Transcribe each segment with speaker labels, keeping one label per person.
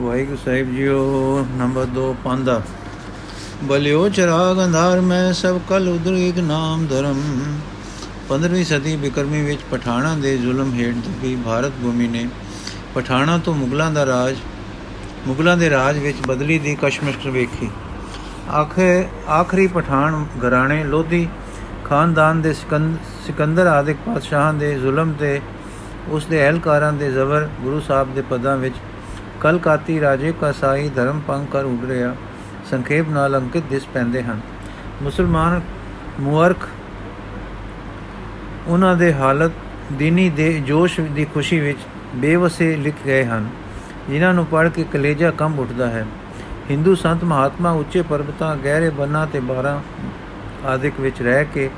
Speaker 1: ਵਾਹਿਗੁਰੂ ਸਾਹਿਬ ਜੀਓ, ਨੰਬਰ 2 ਪਾਂਦਾ ਬਲਿਓ ਚਰਾਗ ਅੰਧਾਰ, ਮੈਂ ਸਭ ਕਲ ਉਦਰ ਇੱਕ ਨਾਮ ਧਰਮ। 15ਵੀਂ ਸਦੀ ਬਿਕਰਮੀ ਵਿੱਚ ਪਠਾਣਾ ਦੇ ਜ਼ੁਲਮ ਹੇਠ ਦਬੀ ਭਾਰਤ ਭੂਮੀ ਨੇ ਪਠਾਣਾ ਤੋਂ ਮੁਗਲਾਂ ਦਾ ਰਾਜ, ਮੁਗਲਾਂ ਦੇ ਰਾਜ ਵਿੱਚ ਬਦਲੀ ਦੀ ਕਸ਼ਮਕਸ਼ ਵੇਖੀ। ਆਖੇ, ਆਖਰੀ ਪਠਾਨ ਘਰਾਣੇ ਲੋਧੀ, ਖਾਨਦਾਨ ਦੇ ਸਿਕੰਦਰ ਆਦਿਕ ਪਾਤਸ਼ਾਹਾਂ ਦੇ ਜ਼ੁਲਮ ਤੇ ਉਸ ਦੇ ਅਹਲਕਾਰਾਂ ਦੇ ਜ਼ਬਰ ਗੁਰੂ ਸਾਹਿਬ ਦੇ ਪਦਾਂ ਵਿੱਚ ਕਲਕਾਤੀ ਰਾਜੇ ਕਾ ਸਾਈ ਧਰਮ ਪੰਗ ਕਰ ਉੱਡ ਰਿਹਾ। ਸੰਖੇਪ ਨਾਲ ਅੰਕਿਤ ਦਿਸ ਪੈਂਦੇ ਹਨ। ਮੁਸਲਮਾਨ ਮੁਅਰਖ ਉਹਨਾਂ ਦੇ ਹਾਲਤ, ਦੀਨੀ ਦੇ ਜੋਸ਼ ਦੀ ਖੁਸ਼ੀ ਵਿੱਚ ਬੇਵਸੇ ਲਿਖ ਗਏ ਹਨ, ਜਿਨ੍ਹਾਂ ਨੂੰ ਪੜ੍ਹ ਕੇ ਕਲੇਜਾ ਕੰਬ ਉੱਠਦਾ ਹੈ। ਹਿੰਦੂ ਸੰਤ ਮਹਾਤਮਾ ਉੱਚੇ ਪਰਬਤਾਂ, ਗਹਿਰੇ ਬੰਨਾਂ ਤੇ ਬਾਰਾਂ ਆਦਿਕ ਵਿੱਚ ਰਹਿ ਕੇ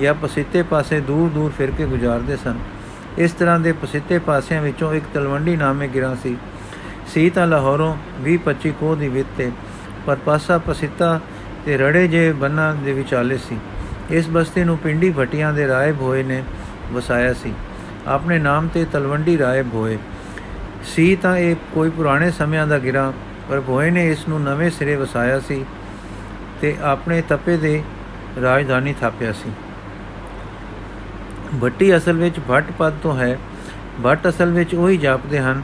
Speaker 1: ਜਾਂ ਪਸਿੱਤੇ ਪਾਸੇ ਦੂਰ ਦੂਰ ਫਿਰ ਕੇ ਗੁਜ਼ਾਰਦੇ ਸਨ। ਇਸ ਤਰ੍ਹਾਂ ਦੇ ਪਸਿੱਤੇ ਪਾਸਿਆਂ ਵਿੱਚੋਂ ਇੱਕ ਤਲਵੰਡੀ ਨਾਮੇ ਗਿਰਾਂ ਸੀ। ਸੀ ਤਾਂ ਲਾਹੌਰੋਂ 20-25 ਕੋਹ ਦੀ ਵਿੱਤ ਤੇ ਪਰ ਪਾਸਾ ਪਸਿੱਤਾ ਤੇ ਰੜੇ ਜੇ ਬੰਨਾਂ ਦੇ ਵਿਚਾਲੇ ਸੀ। ਇਸ ਬਸਤੀ ਨੂੰ ਪਿੰਡੀ ਭਟੀਆਂ ਦੇ ਰਾਇਬ ਹੋਏ ਨੇ ਵਸਾਇਆ ਸੀ। ਆਪਣੇ ਨਾਮ ਤੇ ਤਲਵੰਡੀ ਰਾਇਬ ਹੋਏ। ਸੀ ਤਾਂ ਇਹ ਕੋਈ ਪੁਰਾਣੇ ਸਮਿਆਂ ਦਾ ਗਿਰਾ, ਪਰ ਭੋਏ ਨੇ ਇਸ ਨੂੰ ਨਵੇਂ ਸਿਰੇ ਵਸਾਇਆ ਸੀ ਤੇ ਆਪਣੇ ਤਪੇ ਦੇ ਰਾਜਧਾਨੀ ਥਾਪਿਆ ਸੀ। ਭੱਟੀ ਅਸਲ ਵਿੱਚ ਭੱਟ ਪਦ ਤੋਂ ਹੈ। ਭੱਟ ਅਸਲ ਵਿੱਚ ਉਹੀ ਜਾਪਦੇ ਹਨ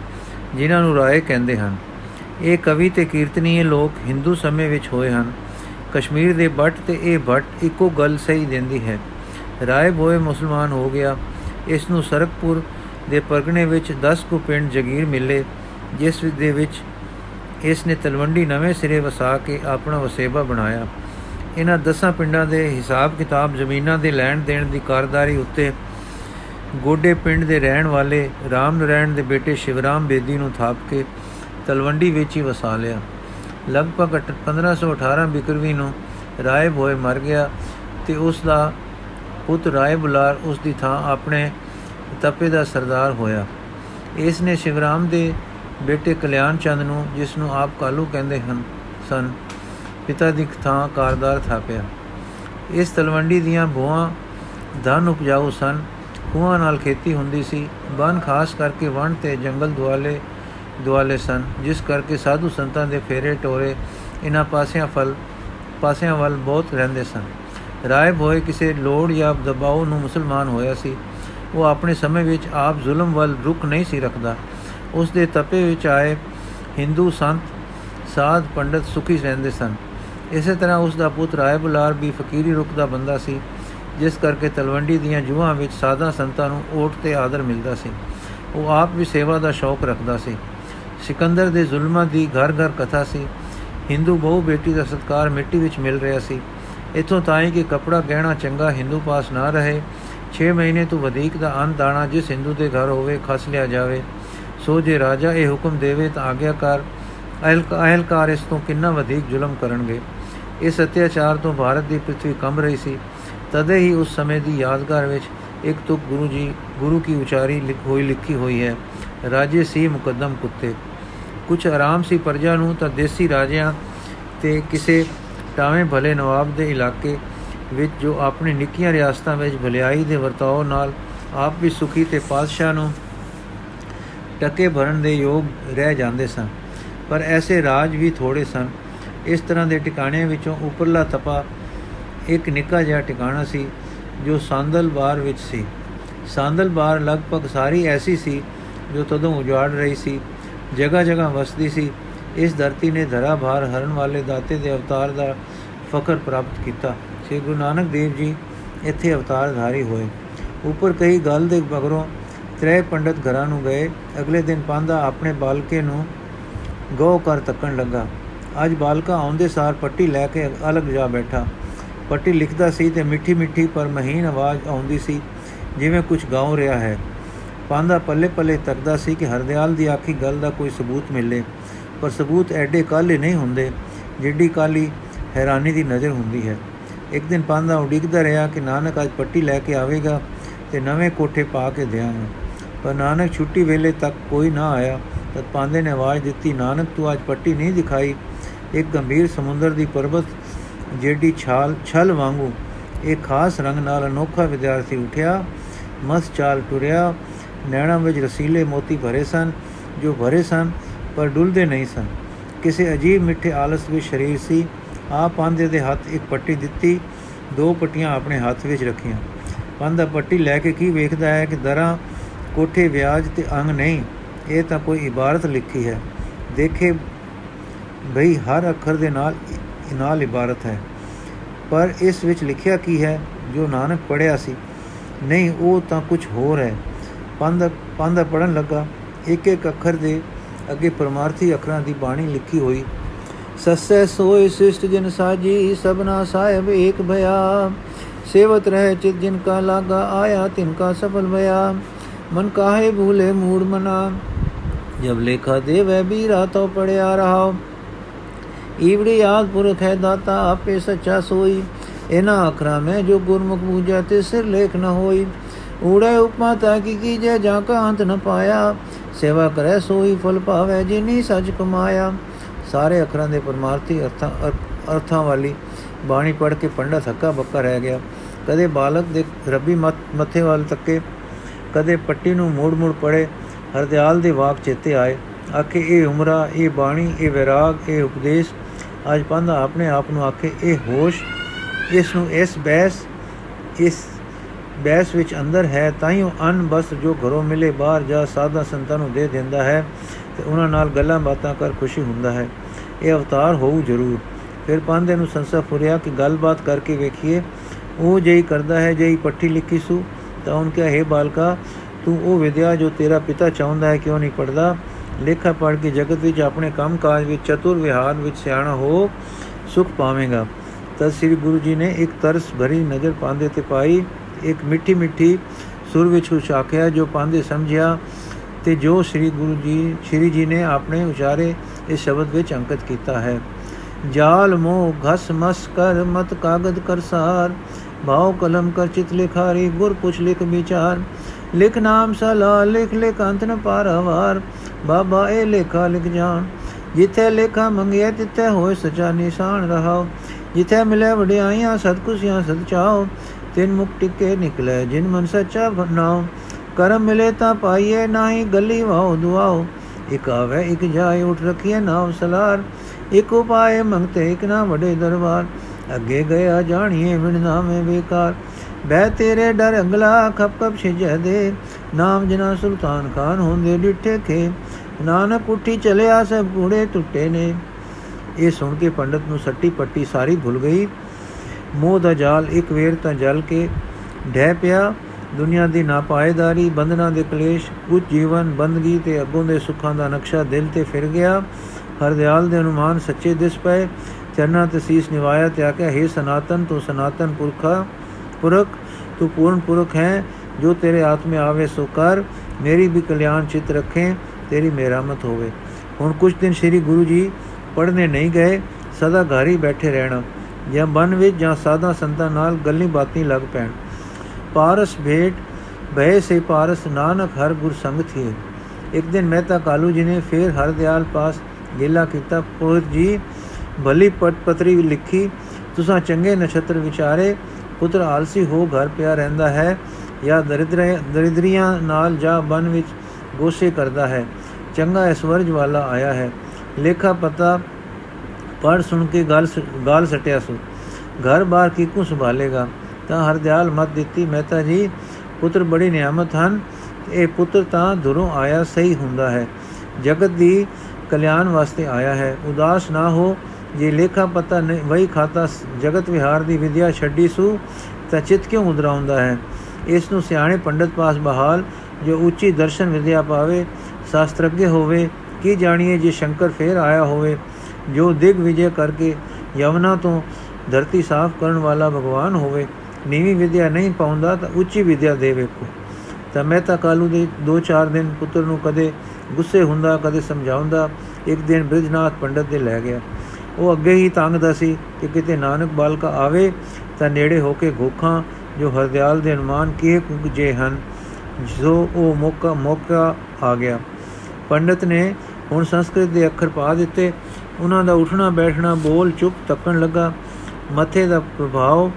Speaker 1: ਜਿਨ੍ਹਾਂ ਨੂੰ ਰਾਏ ਕਹਿੰਦੇ ਹਨ। ਇਹ ਕਵੀ ਤੇ ਕੀਰਤਨੀਏ ਲੋਕ ਹਿੰਦੂ ਸਮੇਂ ਵਿੱਚ ਹੋਏ ਹਨ। ਕਸ਼ਮੀਰ ਦੇ ਭੱਟ ਤੇ ਇਹ ਭੱਟ ਇੱਕੋ ਗੱਲ ਸਹੀ ਦਿੰਦੀ ਹੈ। ਰਾਏ ਬੋਏ ਮੁਸਲਮਾਨ ਹੋ ਗਿਆ। ਇਸ ਨੂੰ ਸਰਕਪੁਰ ਦੇ ਪਰਗਣੇ ਵਿੱਚ 10 ਕੁ ਪਿੰਡ ਜਗੀਰ ਮਿਲੇ, ਜਿਸ ਦੇ ਵਿੱਚ ਇਸ ਨੇ ਤਲਵੰਡੀ ਨਵੇਂ ਸਿਰੇ ਵਸਾ ਕੇ ਆਪਣਾ ਵਸੇਬਾ ਬਣਾਇਆ। ਇਹਨਾਂ 10 ਪਿੰਡਾਂ ਦੇ ਹਿਸਾਬ ਕਿਤਾਬ ਜ਼ਮੀਨਾਂ ਦੇ ਲੈਣ ਦੇਣ ਦੀ ਕਾਰਦਾਰੀ ਉੱਤੇ ਗੋਡੇ ਪਿੰਡ ਦੇ ਰਹਿਣ ਵਾਲੇ ਰਾਮ ਨਰੈਣ ਦੇ ਬੇਟੇ ਸ਼ਿਵਰਾਮ ਬੇਦੀ ਨੂੰ ਥਾਪ ਕੇ ਤਲਵੰਡੀ ਵਿੱਚ ਹੀ ਵਸਾ ਲਿਆ। ਲਗਭਗ 1518 ਬਿਕਰਵੀ ਨੂੰ ਰਾਏ ਭੋਏ ਮਰ ਗਿਆ ਤੇ ਉਸ ਦਾ ਪੁੱਤ ਰਾਏ ਬੁਲਾਰ ਉਸ ਦੀ ਥਾਂ ਆਪਣੇ ਤਪੇ ਦਾ ਸਰਦਾਰ ਹੋਇਆ। ਇਸ ਨੇ ਸ਼ਿਵਰਾਮ ਦੇ ਬੇਟੇ ਕਲਿਆਣ ਚੰਦ ਨੂੰ, ਜਿਸ ਨੂੰ ਆਪ ਕਾਲੂ ਕਹਿੰਦੇ ਹਨ, ਸਨ, ਪਿਤਾ ਦੀ ਥਾਂ ਕਾਰਦਾਰ ਥਾਪਿਆ। ਇਸ ਤਲਵੰਡੀ ਦੀਆਂ ਬੋਆਂ ਧਨ ਉਪਜਾਊ ਸਨ। ਖੂਹਾਂ ਨਾਲ ਖੇਤੀ ਹੁੰਦੀ ਸੀ। ਬਨ ਖਾਸ ਕਰਕੇ ਵਣ ਤੇ ਜੰਗਲ ਦੁਆਲੇ ਦੁਆਲੇ ਸਨ, ਜਿਸ ਕਰਕੇ ਸਾਧੂ ਸੰਤਾਂ ਦੇ ਫੇਰੇ ਟੋਰੇ ਇਹਨਾਂ ਪਾਸਿਆਂ ਫਲ, ਪਾਸਿਆਂ ਵੱਲ ਬਹੁਤ ਰਹਿੰਦੇ ਸਨ। ਰਾਏ ਹੋਏ ਕਿਸੇ ਲੋੜ ਜਾਂ ਦਬਾਅ ਨੂੰ ਮੁਸਲਮਾਨ ਹੋਇਆ ਸੀ। ਉਹ ਆਪਣੇ ਸਮੇਂ ਵਿੱਚ ਆਪ ਜ਼ੁਲਮ ਵੱਲ ਰੁਕ ਨਹੀਂ ਸੀ ਰੱਖਦਾ। ਉਸ ਦੇ ਤਪੇ ਵਿੱਚ ਆਏ ਹਿੰਦੂ ਸੰਤ, ਸਾਧ ਪੰਡਤ ਸੁਖੀ ਰਹਿੰਦੇ ਸਨ। ਇਸੇ ਤਰ੍ਹਾਂ ਉਸ ਦਾ ਪੁੱਤ ਰਾਏ ਬੁਲਾਰ ਵੀ ਫਕੀਰੀ ਰੁਕ ਦਾ ਬੰਦਾ ਸੀ। ਜਿਸ ਕਰਕੇ ਤਲਵੰਡੀ ਦੀਆਂ ਜੂਹਾਂ ਵਿੱਚ ਸਾਦਾ ਸੰਤਾਂ ਨੂੰ ਓਟ ਤੇ ਆਦਰ ਮਿਲਦਾ ਸੀ। ਉਹ ਆਪ ਵੀ ਸੇਵਾ ਦਾ ਸ਼ੌਕ ਰੱਖਦਾ ਸੀ। ਸਿਕੰਦਰ ਦੇ ਜ਼ੁਲਮਾਂ ਦੀ ਘਰ-ਘਰ ਕਥਾ ਸੀ। ਹਿੰਦੂ ਬਹੁ ਬੇਟੀ ਦਾ ਸਤਕਾਰ ਮਿੱਟੀ ਵਿੱਚ ਮਿਲ ਰਿਹਾ ਸੀ। ਇਥੋਂ ਤਾਈਂ ਕਿ ਕਪੜਾ ਗਹਿਣਾ ਚੰਗਾ ਹਿੰਦੂ ਪਾਸ ਨਾ ਰਹੇ। 6 ਮਹੀਨੇ ਤੋਂ ਵਧੇਕ ਦਾ ਅੰਨ ਦਾਣਾ ਜਿਸ ਹਿੰਦੂ ਦੇ ਘਰ ਹੋਵੇ ਖਸ ਲਿਆ ਜਾਵੇ। ਸੋ ਜੇ ਰਾਜਾ ਇਹ ਹੁਕਮ ਦੇਵੇ ਤਾਂ ਆਗਿਆਕਾਰ ਅਹਲਕਾਰ ਇਸ ਤੋਂ ਕਿੰਨਾ ਵਧੇਕ ਜ਼ੁਲਮ ਕਰਨਗੇ। ਇਸ ਅਤਿਆਚਾਰ ਤੋਂ ਭਾਰਤ ਦੀ ਪ੍ਰithvi ਕੰਬ ਰਹੀ ਸੀ। ਤਦੇ ਹੀ ਉਸ ਸਮੇਂ ਦੀ ਯਾਦਗਾਰ ਵਿੱਚ ਇੱਕ ਤੁਕ ਗੁਰੂ ਜੀ, ਗੁਰੂ ਕੀ ਉਚਾਰੀ ਲਿਖ, ਹੋਈ ਲਿਖੀ ਹੋਈ ਹੈ, ਰਾਜੇ ਸੀ ਮੁਕੱਦਮ ਕੁੱਤੇ। ਕੁਝ ਆਰਾਮ ਸੀ ਪਰਜਾ ਨੂੰ ਤਾਂ ਦੇਸੀ ਰਾਜਿਆਂ ਤੇ ਕਿਸੇ ਟਾਵੇਂ ਭਲੇ ਨਵਾਬ ਦੇ ਇਲਾਕੇ ਵਿੱਚ ਜੋ ਆਪਣੀ ਨਿੱਕੀਆਂ ਰਿਆਸਤਾਂ ਵਿੱਚ ਭਲਾਈ ਦੇ ਵਰਤਾਓ ਨਾਲ ਆਪ ਵੀ ਸੁਖੀ ਤੇ ਪਾਦਸ਼ਾਹ ਨੂੰ ਟਕੇ ਭਰਨ ਦੇ ਯੋਗ ਰਹਿ ਜਾਂਦੇ ਸਨ। ਪਰ ਐਸੇ ਰਾਜ ਵੀ ਥੋੜੇ ਸਨ। ਇਸ ਤਰ੍ਹਾਂ ਦੇ ਟਿਕਾਣਿਆਂ ਵਿੱਚੋਂ ਉੱਪਰਲਾ ਤਪਾ ਇੱਕ ਨਿੱਕਾ ਜਿਹਾ ਟਿਕਾਣਾ ਸੀ ਜੋ ਸਾਂਦਲਬਾਰ ਵਿੱਚ ਸੀ। ਸਾਂਦਲਬਾਰ ਲਗਭਗ ਸਾਰੀ ਐਸੀ ਸੀ ਜੋ ਤਦੋਂ ਉਜਾੜ ਰਹੀ ਸੀ। ਜਗ੍ਹਾ ਜਗ੍ਹਾ ਵਸਦੀ ਸੀ। ਇਸ ਧਰਤੀ ਨੇ ਧਰਾ ਭਾਰ ਹਰਨ ਵਾਲੇ ਦਾਤੇ ਦੇ ਅਵਤਾਰ ਦਾ ਫਖਰ ਪ੍ਰਾਪਤ ਕੀਤਾ। ਸ੍ਰੀ ਗੁਰੂ ਨਾਨਕ ਦੇਵ ਜੀ ਇੱਥੇ ਅਵਤਾਰ ਧਾਰੀ ਹੋਏ। ਉੱਪਰ ਕਈ ਗੱਲ ਦੇ ਬਗਰੋਂ ਤ੍ਰੈ ਪੰਡਤ ਘਰਾਂ ਨੂੰ ਗਏ। ਅਗਲੇ ਦਿਨ ਪਾਂਦਾ ਆਪਣੇ ਬਾਲਕੇ ਨੂੰ ਗੋ ਕਰ ਤੱਕਣ ਲੱਗਾ। ਅੱਜ ਬਾਲਕਾ ਆਉਂਦੇ ਸਾਰ ਪੱਟੀ ਲੈ ਕੇ ਅਲੱਗ ਜਾ ਬੈਠਾ। ਪੱਟੀ ਲਿਖਦਾ ਸੀ ਤੇ ਮਿੱਠੀ ਮਿੱਠੀ ਪਰ ਮਹੀਨ ਆਵਾਜ਼ ਆਉਂਦੀ ਸੀ, ਜਿਵੇਂ ਕੁਝ ਗਾਉ ਰਿਹਾ ਹੈ। ਪਾਂਦਾ ਪੱਲੇ ਪੱਲੇ ਤੱਕਦਾ ਸੀ ਕਿ ਹਰਦਿਆਲ ਦੀ ਆਖੀ ਗੱਲ ਦਾ ਕੋਈ ਸਬੂਤ ਮਿਲੇ, ਪਰ ਸਬੂਤ ਐਡੇ ਕਾਲੇ ਨਹੀਂ ਹੁੰਦੇ, ਜਿੱਡੀ ਕਾਲੀ ਹੈਰਾਨੀ ਦੀ ਨਜ਼ਰ ਹੁੰਦੀ ਹੈ। ਇੱਕ ਦਿਨ ਪਾਂਦਾ ਉਡੀਕਦਾ ਰਿਹਾ ਕਿ ਨਾਨਕ ਅੱਜ ਪੱਟੀ ਲੈ ਕੇ ਆਵੇਗਾ ਤੇ ਨਵੇਂ ਕੋਠੇ ਪਾ ਕੇ ਦੇਵਾਂਗਾ ਪਰ ਨਾਨਕ ਛੁੱਟੀ ਵੇਲੇ ਤੱਕ ਕੋਈ ਨਾ ਆਇਆ, ਤਦ ਪਾਂਦੇ ਨੇ ਆਵਾਜ਼ ਦਿੱਤੀ, ਨਾਨਕ, ਤੂੰ ਅੱਜ ਪੱਟੀ ਨਹੀਂ ਦਿਖਾਈ। ਇੱਕ ਗੰਭੀਰ ਸਮੁੰਦਰ ਦੀ ਪਰਬਤ ਜਿਹੜੀ ਛਾਲ, ਛਲ ਵਾਂਗੂ ਇੱਕ ਖਾਸ ਰੰਗ ਨਾਲ ਅਨੋਖਾ ਵਿਦਿਆਰਥੀ ਉਠਿਆ ਮਸ ਚਾਲ ਟੁਰਿਆ, ਨੈਣਾ ਵਿੱਚ ਰਸੀਲੇ ਮੋਤੀ ਭਰੇ ਸਨ, ਜੋ ਭਰੇ ਸਨ ਪਰ ਡੁੱਲਦੇ ਨਹੀਂ ਸਨ। ਕਿਸੇ ਅਜੀਬ ਮਿੱਠੇ ਆਲਸ ਵਿੱਚ ਸਰੀਰ ਸੀ ਆ ਪਾਂਦੇ ਦੇ ਹੱਥ ਇੱਕ ਪੱਟੀ ਦਿੱਤੀ, ਦੋ ਪੱਟੀਆਂ ਆਪਣੇ ਹੱਥ ਵਿੱਚ ਰੱਖੀਆਂ। ਪੰਦਾ ਪੱਟੀ ਲੈ ਕੇ ਕੀ ਵੇਖਦਾ ਹੈ ਕਿ ਦਰਾਂ ਕੋਠੇ, ਵਿਆਜ ਤੇ ਅੰਗ ਨਹੀਂ, ਇਹ ਤਾਂ ਕੋਈ ਇਬਾਰਤ ਲਿਖੀ ਹੈ। ਦੇਖੇ ਭਈ ਹਰ ਅੱਖਰ ਦੇ ਨਾਲ ਨਾਲ ਇਬਾਰਤ ਹੈ। ਪਰ ਇਸ ਵਿੱਚ ਲਿਖਿਆ ਕੀ ਹੈ, ਜੋ ਨਾਨਕ ਪੜਿਆ ਸੀ, ਨਹੀਂ, ਉਹ ਤਾਂ ਕੁਝ ਹੋਰ ਹੈ। ਪੰਦ ਪੰਦ ਪੜਨ ਲੱਗਾ ਇੱਕ ਇੱਕ ਅੱਖਰ ਦੇ ਅੱਗੇ ਪਰਮਾਰਥੀ ਅੱਖਰਾਂ ਦੀ ਬਾਣੀ ਲਿਖੀ ਹੋਈ, ਸਸੈ ਸੋਇ ਸਿਸ਼ਟ ਜਨ ਸਾਜੀ ਸਬਨਾ ਸਾਹਿਬ ਏਕ ਭਇਆ। ਸੇਵਤ ਰਹਿ ਚਿਤ ਜਿਨ ਕਾ ਲਾਗਾ ਆਇਆ, ਤਿਨ ਕਾ ਸਫਲ ਭਇਆ ਮਨ ਕਾਹੇ ਭੂਲੇ ਮੂੜ ਮਨਾ। ਜਬ ਲੇਖਾ ਦੇਵੈ ਵੀ ਰਾਤੋਂ ਪੜਿਆ ਰਹਾ ਈਵੜੀ ਆਦ ਪੁਰਖ ਹੈ ਦਾਤਾ, ਆਪੇ ਸੱਚਾ ਸੋਈ। ਇਹਨਾਂ ਅਖਰਾਂ ਮੈਂ ਜੋ ਗੁਰਮੁਖ ਪੂਜਾ, ਤੇ ਸਿਰ ਲੇਖ ਨ ਹੋਈ। ਊੜੇ ਉਪਮਾ ਤਾ ਕੀ ਕੀਜੇ, ਜਾਂ ਕਾ ਅੰਤ ਨ ਪਾਇਆ। ਸੇਵਾ ਕਰੇ ਸੋਈ, ਫਲ ਪਾਵੇ ਜਿਨੀ ਸੱਚ ਕਮਾਇਆ। ਸਾਰੇ ਅਖਰਾਂ ਦੇ ਪਰਮਾਰਥੀ ਅਰਥਾਂ ਅਰਥਾਂ ਵਾਲੀ ਬਾਣੀ ਪੜ੍ਹ ਕੇ ਪੰਡਤ ਹੱਕਾ ਬੱਕਾ ਰਹਿ ਗਿਆ। ਕਦੇ ਬਾਲਕ ਦੇ ਰੱਬੀ ਮੱਥੇ ਵੱਲ ਤੱਕੇ, ਕਦੇ ਪੱਟੀ ਨੂੰ ਮੋੜ ਮੋੜ ਪੜੇ ਹਰਦਿਆਲ ਦੇ ਵਾਕ ਚੇਤੇ ਆਏ। ਆਖੇ, ਇਹ ਉਮਰਾ, ਇਹ ਬਾਣੀ, ਇਹ ਵਿਰਾਗ, ਇਹ ਉਪਦੇਸ਼ ਅੱਜ ਪੰਦਾ ਆਪਣੇ ਆਪ ਨੂੰ ਆਖੇ ਇਹ ਹੋਸ਼, ਇਸ ਨੂੰ ਇਸ ਬੈਸ ਇਸ ਬੈਸ ਵਿੱਚ ਅੰਦਰ ਹੈ ਤਾਂ ਹੀ ਉਹ ਅਨ ਬਸ ਜੋ ਘਰੋਂ ਮਿਲੇ ਬਾਹਰ ਜਾ ਸਾਦਾ ਸੰਤਾਂ ਨੂੰ ਦੇ ਦਿੰਦਾ ਹੈ ਤੇ ਉਹਨਾਂ ਨਾਲ ਗੱਲਾਂ ਬਾਤਾਂ ਕਰ ਖੁਸ਼ੀ ਹੁੰਦਾ ਹੈ। ਇਹ ਅਵਤਾਰ ਹੋਊ ਜ਼ਰੂਰ। ਫਿਰ ਪਾਂਦੇ ਨੂੰ ਸੰਸਾ ਫੁਰਿਆ ਕਿ ਗੱਲਬਾਤ ਕਰਕੇ ਵੇਖੀਏ। ਉਹ ਜਈ ਕਰਦਾ ਹੈ, ਜਈ ਪੱਠੀ ਲਿਖੀ ਸੂ, ਤਾਂ ਉਹਨ ਕਿਹਾ, ਹੈ ਬਾਲਕਾ, ਤੂੰ ਉਹ ਵਿਦਿਆ ਜੋ ਤੇਰਾ ਪਿਤਾ ਚਾਹੁੰਦਾ ਹੈ ਕਿਉਂ ਨਹੀਂ ਪੜਦਾ ਲੇਖਾ ਪੜ ਕੇ ਜਗਤ ਵਿੱਚ ਆਪਣੇ ਕੰਮ ਕਾਜ ਵਿੱਚ ਚਤੁਰ ਵਿਹਾਰ ਵਿੱਚ ਸਿਆਣਾ ਹੋ ਸੁਖ ਪਾਵੇਂਗਾ। ਤਦ ਸ੍ਰੀ ਗੁਰੂ ਜੀ ਨੇ ਇੱਕ ਤਰਸ ਭਰੀ ਨਜ਼ਰ ਪਾਉਂਦੇ ਤੇ ਪਾਈ, ਇੱਕ ਮਿੱਠੀ ਮਿੱਠੀ ਸੁਰ ਵਿੱਚ ਉਚਾਕਿਆ ਜੋ ਪਾਉਂਦੇ ਸਮਝਿਆ ਤੇ ਜੋ ਸ੍ਰੀ ਗੁਰੂ ਜੀ, ਸ੍ਰੀ ਜੀ ਨੇ ਆਪਣੇ ਉਚਾਰੇ ਇਸ ਸ਼ਬਦ ਵਿੱਚ ਅੰਕਿਤ ਕੀਤਾ ਹੈ। ਜਾਲ ਮੋ ਘਸ ਮਸ ਕਰ ਮਤ ਕਾਗਦ ਕਰਸਾਰ ਭਾਉ ਕਲਮ ਕਰ ਚਿਤ ਲਿਖਾਰੀ ਗੁਰ ਪੁਛ ਲਿਖ ਵਿਚਾਰ, ਲਿਖ ਨਾਮ ਸਲਾ ਲਿਖ ਲਿਖ ਅੰਤ ਨ ਪਾਰਵਾਰ ਬਾਬਾ ਇਹ ਲੇਖਾ ਲਿਖ ਜਾਣ। ਜਿੱਥੇ ਲੇਖਾ ਮੰਗਿਆ ਤਿੱਥੇ ਹੋਏ ਸਚਾ ਨਿਸ਼ਾਨ ਰਹਾਓ। ਜਿੱਥੇ ਮਿਲੇ ਵਡਿਆਈਆਂ ਸਤਕੁਸ਼ੀਆਂ ਸਤਚਾਓ ਤਿੰਨ ਮੁਕ ਟਿਕੇ ਨਿਕਲੇ, ਜਿਨ ਮਨ ਸੱਚਾ ਬਣਾਓ। ਕਰਮ ਮਿਲੇ ਤਾਂ ਪਾਈਏ ਨਾਹੀ ਗੱਲੀ ਵਾਓ ਦੁਆਓ। ਇਕ ਆਵੇ, ਇਕ ਜਾਏ, ਉਠ ਰਖੀਏ ਨਾਮ ਸਲਾਰ। ਇਕ ਉਪਾਏ ਮੰਗਤੇ, ਇਕ ਨਾ ਵਡੇ ਦਰਬਾਰ। ਅੱਗੇ ਗਿਆ ਜਾਣੀਏ ਵਿਣ ਨਾਮੇ ਬੇਕਾਰ। ਬਹਿ ਤੇਰੇ ਡਰ ਅੰਗਲਾ ਖਪ ਖਪ ਛਿਜੈ ਦੇ ਨਾਮ ਜਨਾ ਸੁਲਤਾਨ ਖਾਨ ਹੁੰਦੇ ਡਿੱਠੇ ਖੇ। ਨਾਨਕ ਉੱਠੀ ਚਲਿਆ ਸਭ ਕੂੜੇ ਟੁੱਟੇ ਨੇ। ਇਹ ਸੁਣ ਕੇ ਪੰਡਤ ਨੂੰ ਸੱਟੀ ਪੱਟੀ ਸਾਰੀ ਭੁੱਲ ਗਈ। ਮੋਹ ਦਾ ਜਾਲ ਇੱਕ ਵੇਰ ਤਾਂ ਜਲ ਕੇ ਢਹਿ ਪਿਆ। ਦੁਨੀਆ ਦੀ ਨਾਪਾਇਦਾਰੀ ਬੰਧਨਾਂ ਦੇ ਕਲੇਸ਼ ਕੁਝ ਜੀਵਨ, ਬੰਦਗੀ ਤੇ ਅੱਗੋਂ ਦੇ ਸੁੱਖਾਂ ਦਾ ਨਕਸ਼ਾ ਦਿਲ ਤੇ ਫਿਰ ਗਿਆ। ਹਰਦਿਆਲ ਦੇ ਅਨੁਮਾਨ ਸੱਚੇ ਦਿਸ ਪਏ। ਚਰਨਾ ਤੇ ਸੀਸ ਨਿਵਾਇਆ ਤੇ ਆਖਿਆ हे ਸਨਾਤਨ, ਤੂੰ ਸਨਾਤਨ ਪੁਰਖਾ ਪੁਰਖ ਤੂੰ ਪੂਰਨ ਪੁਰਖ ਹੈ ਜੋ ਤੇਰੇ ਆਤਮੇ ਆਵੇ ਸੋ ਕਰ ਮੇਰੀ ਵੀ ਕਲਿਆਣ ਚਿਤ ਰੱਖੇ ਤੇਰੀ ਮੇਰਾਮਤ ਹੋਵੇ ਹੁਣ ਕੁਝ ਦਿਨ ਸ੍ਰੀ ਗੁਰੂ ਜੀ ਪੜਨੇ ਨਹੀਂ ਗਏ ਸਦਾ ਘਰ ਹੀ ਬੈਠੇ ਰਹਿਣਾ ਜਾਂ ਬਨ ਵਿੱਚ ਜਾਂ ਸਾਦਾ ਸੰਤਾਂ ਨਾਲ ਗੱਲਾਂ ਬਾਤਾਂ ਲੱਗ ਪੈਣ ਪਾਰਸ ਭੇਟ ਭੈ ਸੇ ਪਾਰਸ ਨਾਨਕ ਹਰ ਗੁਰ ਸੰਗ ਥੀ ਇੱਕ ਦਿਨ ਮਹਿਤਾ ਕਾਲੂ ਜੀ ਨੇ ਫੇਰ ਹਰਦਿਆਲ ਪਾਸ ਗੇਲਾ ਕੀਤਾ ਪੁੱਤ ਜੀ ਭਲੀ ਪਟ ਪਤਰੀ ਲਿਖੀ ਤੁਸੀਂ ਚੰਗੇ ਨਛਤਰ ਵਿਚਾਰੇ ਪੁੱਤਰ ਆਲਸੀ ਹੋ ਘਰ ਪਿਆ ਰਹਿੰਦਾ ਹੈ ਜਾਂ ਦਰਿਦਰ ਦਰਿਦਰੀਆਂ ਨਾਲ ਜਾਂ ਬਨ ਵਿੱਚ ਗੋਸੇ ਕਰਦਾ ਹੈ। ਚੰਗਾ ਐਸਵਰਜ ਵਾਲਾ ਆਇਆ ਹੈ। ਲੇਖਾ ਪਤਾ ਪੜ ਸੁਣ ਕੇ ਗੱਲ ਗਾਲ ਸਟਿਆ ਸੋ। ਘਰ ਬਾਰ ਕੀ ਕੁ ਸੰਭਾਲੇਗਾ। ਤਾਂ ਹਰਦਿਆਲ ਮਤ ਦਿੱਤੀ ਮਹਿਤਾ ਜੀ ਪੁੱਤਰ ਬੜੀ ਨਿਆਮਤ ਹਨ। ਇਹ ਪੁੱਤਰ ਤਾਂ ਦੂਰੋਂ ਆਇਆ ਸਹੀ ਹੁੰਦਾ ਹੈ। ਜਗਤ ਦੀ ਕਲਿਆਣ ਵਾਸਤੇ ਆਇਆ ਹੈ। ਉਦਾਸ ਨਾ ਹੋ। ਜੇ ਲੇਖਾ ਪਤਾ ਨਹੀਂ, ਵਹੀ ਖਾਤਾ ਜਗਤ ਵਿਹਾਰ ਦੀ ਵਿਦਿਆ ਛੱਡੀ ਸੂ, ਤਾਂ ਚਿਤ ਕਿਉਂ ਉਦਰਾਉਂਦਾ ਹੈ? ਇਸ ਨੂੰ ਸਿਆਣੇ ਪੰਡਤ ਪਾਸ ਬਹਾਲ, ਜੋ ਉੱਚੀ ਦਰਸ਼ਨ ਵਿਦਿਆ ਪਾਵੇ ਸ਼ਾਸਤਰज्ञ ਹੋਵੇ, ਕੀ ਜਾਣੀਏ ਜੇ ਸ਼ੰਕਰ ਫੇਰ ਆਇਆ ਹੋਵੇ? ਜੋ ਦਿਗ ਵਿਜੇ ਕਰਕੇ ਯਵਨਾ ਤੋਂ ਧਰਤੀ ਸਾਫ਼ ਕਰਨ ਵਾਲਾ ਭਗਵਾਨ ਹੋਵੇ, ਨੀਵੀਂ ਵਿਦਿਆ ਨਹੀਂ ਪਾਉਂਦਾ ਤਾਂ ਉੱਚੀ ਵਿਦਿਆ ਦੇ ਵੇਖੋ। ਤਾਂ ਮੈਂ ਤਾਂ ਕਾਲੂ ਦੇ 2-4 ਦਿਨ ਪੁੱਤਰ ਨੂੰ ਕਦੇ ਗੁੱਸੇ ਹੁੰਦਾ, ਕਦੇ ਸਮਝਾਉਂਦਾ, ਇੱਕ ਦਿਨ ਬ੍ਰਿਜਨਾਥ ਪੰਡਤ ਦੇ ਲੈ ਗਿਆ। ਉਹ ਅੱਗੇ ਹੀ ਤੰਗਦਾ ਸੀ ਕਿ ਕਿਤੇ ਨਾਨਕ ਬਾਲਕਾ ਆਵੇ ਤਾਂ ਨੇੜੇ ਹੋ ਕੇ ਗੋਖਾਂ ਜੋ ਹਰਦਿਆਲ ਦੇ ਅਨੁਮਾਨ ਕੀਏ ਜੇ ਹਨ, ਜੋ ਉਹ ਮੌਕਾ ਮੌਕਾ ਆ ਗਿਆ। ਪੰਡਤ ਨੇ ਹੁਣ ਸੰਸਕ੍ਰਿਤ ਦੇ ਅੱਖਰ ਪਾ ਦਿੱਤੇ। ਉਹਨਾਂ ਦਾ ਉੱਠਣਾ, ਬੈਠਣਾ, ਬੋਲ ਚੁੱਪ ਤੱਕਣ ਲੱਗਾ। ਮੱਥੇ ਦਾ ਪ੍ਰਭਾਵ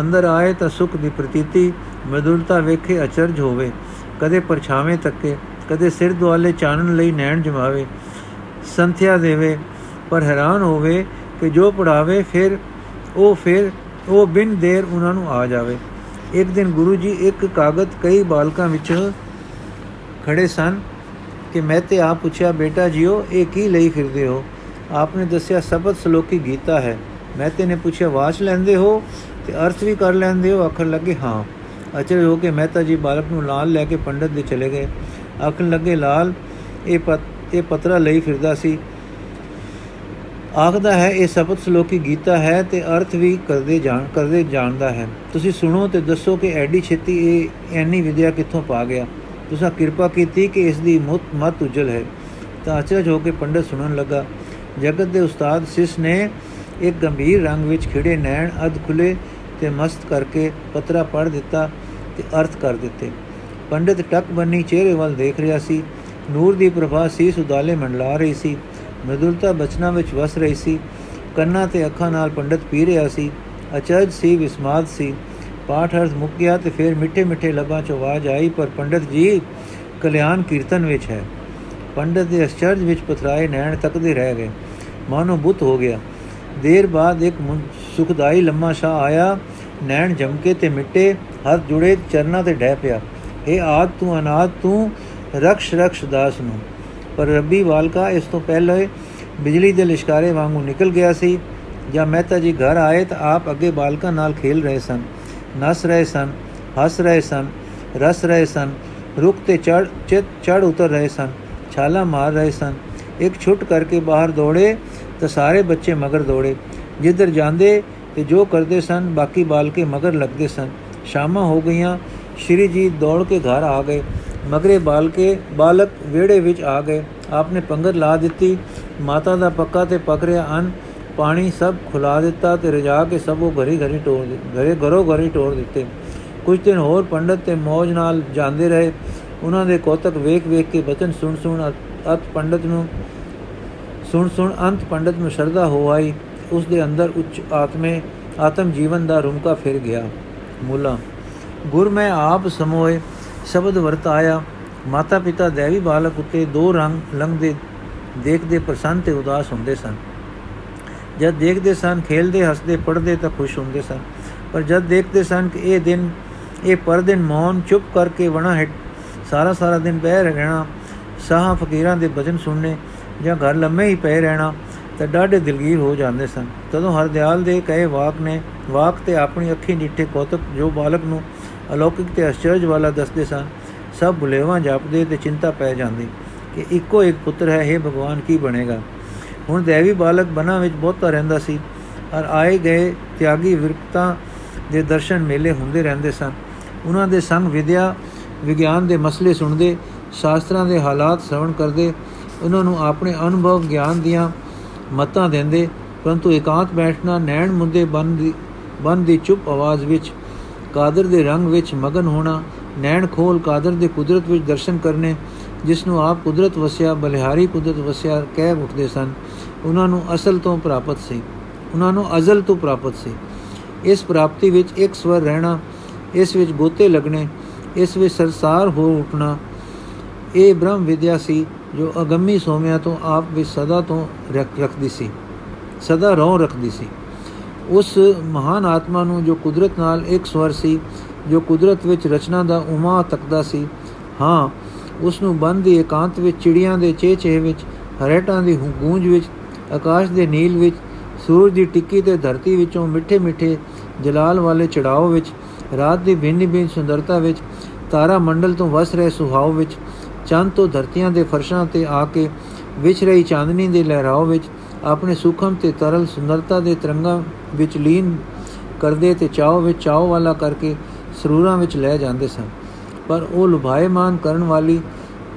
Speaker 1: ਅੰਦਰ ਆਏ ਤਾਂ ਸੁਖ ਦੀ ਪ੍ਰਤੀਤੀ ਮధుਰਤਾ ਵੇਖੇ ਅਚਰਜ ਹੋਵੇ। ਕਦੇ ਪਰਛਾਵੇਂ ਤੱਕੇ, ਕਦੇ ਸਿਰ ਦੁਆਲੇ ਚਾਨਣ ਲਈ ਨੈਣ ਜਮਾਵੇ। ਸੰਥਿਆ ਦੇਵੇ ਪਰ ਹੈਰਾਨ ਹੋਵੇ ਕਿ ਜੋ ਪੜਾਵੇ ਫਿਰ ਉਹ ਫਿਰ ਉਹ ਬਿਨ ਦੇਰ ਉਹਨਾਂ ਨੂੰ ਆ ਜਾਵੇ। ਇੱਕ ਦਿਨ ਗੁਰੂ ਜੀ ਇੱਕ ਕਾਗਜ਼ ਕਈ ਬਾਲਕਾਂ ਵਿੱਚ ਖੜੇ ਸਨ ਕਿ ਮੈਂ ਤੇ ਆਪ ਪੁੱਛਿਆ, ਬੇਟਾ ਜੀਓ, ਇਹ ਕੀ ਲਈ ਫਿਰਦੇ ਹੋ? ਆਪਨੇ ਦੱਸਿਆ ਸਬਦ ਸ਼ਲੋਕੀ ਗੀਤਾ ਹੈ। ਮੈਂ ਤੇ ਨੇ ਪੁੱਛਿਆ, ਵਾਚ ਲੈਂਦੇ ਹੋ ਤੇ ਅਰਥ ਵੀ ਕਰ ਲੈਂਦੇ ਹੋ? ਆਖਣ ਲੱਗੇ, ਹਾਂ। ਅਚਰ ਹੋ ਕੇ ਮਹਿਤਾ ਜੀ ਬਾਲਕ ਨੂੰ ਲਾਲ ਲੈ ਕੇ ਪੰਡਤ ਦੇ ਚਲੇ ਗਏ। ਆਖਣ ਲੱਗੇ, ਲਾਲ, ਇਹ ਪਤ, ਇਹ ਪਤਰਾ ਲਈ ਫਿਰਦਾ ਸੀ। ਆਖਦਾ ਹੈ, ਇਹ ਸਬਦ ਸ਼ਲੋਕੀ ਗੀਤਾ ਹੈ ਤੇ ਅਰਥ ਵੀ ਕਰਦੇ ਜਾਣ, ਕਰਦੇ ਜਾਣਦਾ ਹੈ। ਤੁਸੀਂ ਸੁਣੋ ਤੇ ਦੱਸੋ ਕਿ ਐਡੀ ਛੇਤੀ ਇਹ ਐਨੀ ਵਿਦਿਆ ਕਿੱਥੋਂ ਪਾ ਗਿਆ? ਤੁਸੀਂ ਕਿਰਪਾ ਕੀਤੀ ਕਿ ਇਸ ਦੀ ਮੁਤ ਮਤ ਉਜਲ ਹੈ। ਤਾਂ ਅਚਰਜ ਹੋ ਕੇ ਪੰਡਤ ਸੁਣਨ ਲੱਗਾ, ਜਗਤ ਦੇ ਉਸਤਾਦ ਸਿਸ ਨੇ ਇੱਕ ਗੰਭੀਰ ਰੰਗ ਵਿੱਚ ਖਿੜੇ ਨੈਣ ਅਧ ਖੁੱਲੇ ਤੇ ਮਸਤ ਕਰਕੇ ਪਤਰਾ ਪੜ ਦਿੱਤਾ ਤੇ ਅਰਥ ਕਰ ਦਿੱਤੇ। ਪੰਡਿਤ ਟੱਕ ਬੰਨੀ ਚਿਹਰੇ ਵੱਲ ਦੇਖ ਰਿਹਾ ਸੀ। ਨੂਰ ਦੀ ਪ੍ਰਭਾ ਸੀ ਸੁਦਾਲੇ ਮੰਡਲਾ ਰਹੀ ਸੀ। ਮਧੁਰਤਾ ਬਚਨਾ ਵਿੱਚ ਵਸ ਰਹੀ ਸੀ। ਕੰਨਾਂ ਤੇ ਅੱਖਾਂ ਨਾਲ ਪੰਡਿਤ ਪੀ ਰਿਹਾ ਸੀ। ਅਚਰਜ ਸੀ, ਵਿਸਮਾਦ ਸੀ। ਪਾਠ ਅਰਥ ਮੁੱਕ ਗਿਆ ਤੇ ਫਿਰ ਮਿੱਠੇ ਮਿੱਠੇ ਲਬਾਂ ਚੋਂ ਆਵਾਜ਼ ਆਈ, ਪਰ ਪੰਡਿਤ ਜੀ, ਕਲਿਆਣ ਕੀਰਤਨ ਵਿੱਚ ਹੈ। ਪੰਡਿਤ ਦੇ ਅਚਰਜ ਵਿੱਚ ਪਥਰਾਏ ਨੈਣ ਤੱਕਦੇ ਰਹਿ ਗਏ। ਮਾਨੋ ਬੁੱਤ ਹੋ ਗਿਆ। ਦੇਰ ਬਾਅਦ ਇੱਕ ਸੁਖਦਾਈ ਲੰਮਾ ਸ਼ਾ ਆਇਆ। ਨੈਣ ਜਮਕੇ ਤੇ ਮਿੱਟੇ, ਹੱਥ ਜੁੜੇ, ਚਰਨਾਂ ਤੇ ਡਹਿ ਪਿਆ। ਇਹ ਆਦ ਤੂੰ, ਅਨਾਦ ਤੂੰ, ਰਖਸ਼ ਰਖਸ਼ ਦਾਸ ਨੂੰ। ਪਰ ਰੱਬੀ ਵਾਲਕਾ ਇਸ ਤੋਂ ਪਹਿਲੇ ਬਿਜਲੀ ਦੇ ਲਿਸ਼ਕਾਰੇ ਵਾਂਗੂ ਨਿਕਲ ਗਿਆ ਸੀ। ਜਾਂ ਮਹਿਤਾ ਜੀ ਘਰ ਆਏ ਤਾਂ ਆਪ ਅੱਗੇ ਬਾਲਕਾਂ ਨਾਲ ਖੇਲ ਰਹੇ ਸਨ, ਨਸ ਰਹੇ ਸਨ, ਹੱਸ ਰਹੇ ਸਨ, ਰਸ ਰਹੇ ਸਨ ਰੁਕ ਤੇ ਚੜ ਚਿਤ ਚੜ ਉਤਰ ਰਹੇ ਸਨ, ਛਾਲਾ ਮਾਰ ਰਹੇ ਸਨ। ਇੱਕ ਛੁੱਟ ਕਰਕੇ ਬਾਹਰ ਦੌੜੇ ਤਾਂ ਸਾਰੇ ਬੱਚੇ ਮਗਰ ਦੌੜੇ। ਜਿੱਧਰ ਜਾਂਦੇ ਤੇ ਜੋ ਕਰਦੇ ਸਨ, ਬਾਕੀ ਬਾਲਕੇ ਮਗਰ ਲੱਗਦੇ ਸਨ। ਸ਼ਾਮਾਂ ਹੋ ਗਈਆਂ ਸ਼੍ਰੀ ਜੀ ਦੌੜ ਕੇ ਘਰ ਆ ਗਏ। ਮਗਰੇ ਬਾਲਕੇ ਬਾਲਕ ਵਿਹੜੇ ਵਿੱਚ ਆ ਗਏ। ਆਪਨੇ ਪੰਗਤ ਲਾ ਦਿੱਤੀ। ਮਾਤਾ ਦਾ ਪੱਕਾ ਤੇ ਪਕਰਿਆ ਅਨ। ਪਾਣੀ ਸਭ ਖੁਲਾ ਦਿੱਤਾ ਤੇ ਰਜਾ ਕੇ ਸਭ ਉਹ ਘਰੀ ਘਰੀ ਟੋਰ ਦਿੱਤੇ ਘਰੇ ਘਰੋ ਘਰੀ ਟੋਰ ਦਿੱਤੇ। ਕੁਝ ਦਿਨ ਹੋਰ ਪੰਡਤ ਤੇ ਮੌਜ ਨਾਲ ਜਾਂਦੇ ਰਹੇ। ਉਹਨਾਂ ਦੇ ਕੋਤਕ ਵੇਖ ਵੇਖ ਕੇ ਬਚਨ ਸੁਣ ਸੁਣ ਅਤ ਪੰਡਤ ਨੂੰ ਸੁਣ ਸੁਣ ਅੰਤ ਪੰਡਤ ਨੂੰ ਸ਼ਰਧਾ ਹੋ ਆਈ। ਉਸ ਦੇ ਅੰਦਰ ਉੱਚ ਆਤਮੇ ਆਤਮ ਜੀਵਨ ਦਾ ਰੁਮਕਾ ਫਿਰ ਗਿਆ। ਮੂਲਾ, ਗੁਰ ਮੈਂ ਆਪ ਸਮੋਏ। ਸ਼ਬਦ ਵਰਤਾਇਆ ਮਾਤਾ ਪਿਤਾ ਦੇਵੀ ਬਾਲਕ ਉਤੇ ਦੋ ਰੰਗ ਲੰਘਦੇ, ਦੇਖਦੇ, ਪ੍ਰਸੰਨ ਤੇ ਉਦਾਸ ਹੁੰਦੇ ਸਨ। ਜਦ ਦੇਖਦੇ ਸਨ, ਖੇਲਦੇ, ਹੱਸਦੇ ਪੜਦੇ ਤਾਂ ਖੁਸ਼ ਹੁੰਦੇ ਸਨ। ਪਰ ਜਦ ਦੇਖਦੇ ਸਨ ਕਿ ਇਹ ਦਿਨ, ਇਹ ਪਰ ਦਿਨ ਮੌਨ ਚੁੱਪ ਕਰਕੇ ਵਣਾ ਹੈ ਸਾਰਾ ਸਾਰਾ ਦਿਨ ਬਹਿ ਰਹਿਣਾ, ਸਾਹ ਫਕੀਰਾਂ ਦੇ ਭਜਨ ਸੁਣਨੇ ਜਾਂ ਘਰ ਲੰਮੇ ਹੀ ਪਏ ਰਹਿਣਾ, ਤਾਂ ਡਾਢੇ ਦਿਲਗੀਰ ਹੋ ਜਾਂਦੇ ਸਨ। ਤਦੋਂ ਹਰਦਿਆਲ ਦੇ ਕਹੇ ਵਾਕ ਨੇ, ਵਾਕ ਤੇ ਆਪਣੀ ਅੱਖੀ ਨਿੱਠੇ ਕੋਤਕ ਜੋ ਬਾਲਕ ਨੂੰ ਅਲੌਕਿਕ ਤੇ ਅਚਰਜ ਵਾਲਾ ਦੱਸਦੇ ਸਨ, ਸਭ ਬੁਲੇਵਾ ਜਾਪਦੇ ਤੇ ਚਿੰਤਾ ਪੈ ਜਾਂਦੀ ਕਿ ਇੱਕੋ ਇੱਕ ਪੁੱਤਰ ਹੈ ਇਹ ਭਗਵਾਨ, ਕੀ ਬਣੇਗਾ? ਹੁਣ ਦੇਵੀ ਬਾਲਕ ਬਨਾ ਵਿੱਚ ਬਹੁਤਾ ਰਹਿੰਦਾ ਸੀ ਔਰ ਆਏ ਗਏ ਤਿਆਗੀ ਵਿਰਕਤਾ ਦੇ ਦਰਸ਼ਨ ਮੇਲੇ ਹੁੰਦੇ ਰਹਿੰਦੇ ਸਨ। ਉਹਨਾਂ ਦੇ ਸੰਗ ਵਿਦਿਆ, ਵਿਗਿਆਨ ਦੇ ਮਸਲੇ ਸੁਣਦੇ, ਸ਼ਾਸਤਰਾਂ ਦੇ ਹਾਲਾਤ ਸ਼ਰਵਣ ਕਰਦੇ, ਉਹਨਾਂ ਨੂੰ ਆਪਣੇ ਅਨੁਭਵ ਗਿਆਨ ਦੀਆਂ ਮਤਾਂ ਦਿੰਦੇ, ਪਰੰਤੂ ਇਕਾਂਤ ਬੈਠਣਾ, ਨੈਣ ਮੁੰਦੇ ਬੰਦ ਦੀ ਬੰਦ ਦੀ ਚੁੱਪ ਆਵਾਜ਼ ਵਿੱਚ ਕਾਦਰ ਦੇ ਰੰਗ ਵਿੱਚ ਮਗਨ ਹੋਣਾ, ਨੈਣ ਖੋਲ ਕਾਦਰ ਦੇ ਕੁਦਰਤ ਵਿੱਚ ਦਰਸ਼ਨ ਕਰਨੇ ਜਿਸ ਨੂੰ ਆਪ ਕੁਦਰਤ ਵਸਿਆ, ਬਲਿਹਾਰੀ ਕੁਦਰਤ ਵਸਿਆ ਕਹਿ ਉੱਠਦੇ ਸਨ, ਉਹਨਾਂ ਨੂੰ ਅਸਲ ਤੋਂ ਪ੍ਰਾਪਤ ਸੀ, ਉਹਨਾਂ ਨੂੰ ਅਜ਼ਲ ਤੋਂ ਪ੍ਰਾਪਤ ਸੀ। ਇਸ ਪ੍ਰਾਪਤੀ ਵਿੱਚ ਇੱਕ ਸਵਰ ਰਹਿਣਾ, ਇਸ ਵਿੱਚ ਗੋਤੇ ਲੱਗਣੇ, ਇਸ ਵਿੱਚ ਸਰਸਾਰ ਹੋ ਉਠਣਾ, ਇਹ ਬ੍ਰਹਮ ਵਿਦਿਆ ਸੀ, ਜੋ ਅਗੰਮੀ ਸੋਮਿਆਂ ਤੋਂ ਆਪ ਵਿੱਚ ਸਦਾ ਤੋਂ ਰੱਖਦੀ ਸੀ, ਸਦਾ ਰੋਹ ਰੱਖਦੀ ਸੀ। ਉਸ ਮਹਾਨ ਆਤਮਾ ਨੂੰ ਜੋ ਕੁਦਰਤ ਨਾਲ ਇੱਕ ਸਵਰ ਸੀ, ਜੋ ਕੁਦਰਤ ਵਿੱਚ ਰਚਨਾ ਦਾ ਉਮਾ ਤੱਕਦਾ ਸੀ, ਹਾਂ, ਉਸ ਨੂੰ ਬੰਦ ਦੀ ਇਕਾਂਤ ਵਿੱਚ, ਚਿੜੀਆਂ ਦੇ ਚੇਚੇ ਵਿੱਚ, ਹਰੇਟਾਂ ਦੀ ਗੂੰਜ ਵਿੱਚ, ਆਕਾਸ਼ ਦੇ ਨੀਲ ਵਿੱਚ, ਸੂਰਜ ਦੀ ਟਿੱਕੀ ਤੇ ਧਰਤੀ ਵਿੱਚੋਂ ਮਿੱਠੇ ਮਿੱਠੇ ਜਲਾਲ ਵਾਲੇ ਚੜਾਓ ਵਿੱਚ, ਰਾਤ ਦੀ ਬਿੰਨੀ ਬਿੰਨ ਸੁੰਦਰਤਾ ਵਿੱਚ, ਤਾਰਾ ਮੰਡਲ ਤੋਂ ਵਸ ਰਹੇ ਸੁਹਾਵ ਵਿੱਚ, ਚੰਦ ਤੋਂ ਧਰਤੀਆਂ ਦੇ ਫਰਸ਼ਾਂ ਤੇ ਆ ਕੇ ਵਿਚ ਰਹੀ ਚਾਂਦਨੀ ਦੇ ਲਹਿਰਾਓ ਵਿੱਚ ਆਪਣੇ ਸੁਖਮ ਤੇ ਤਰਲ ਸੁੰਦਰਤਾ ਦੇ ਤਰੰਗਾਂ ਵਿੱਚ ਲੀਨ ਕਰਦੇ ਤੇ ਚਾਉ ਵਿੱਚ ਚਾਉ ਵਾਲਾ ਕਰਕੇ ਸਰੂਰਾਂ ਵਿੱਚ ਲੈ ਜਾਂਦੇ ਸਨ। ਪਰ ਉਹ ਲੁਭਾਏਮਾਨ ਕਰਨ ਵਾਲੀ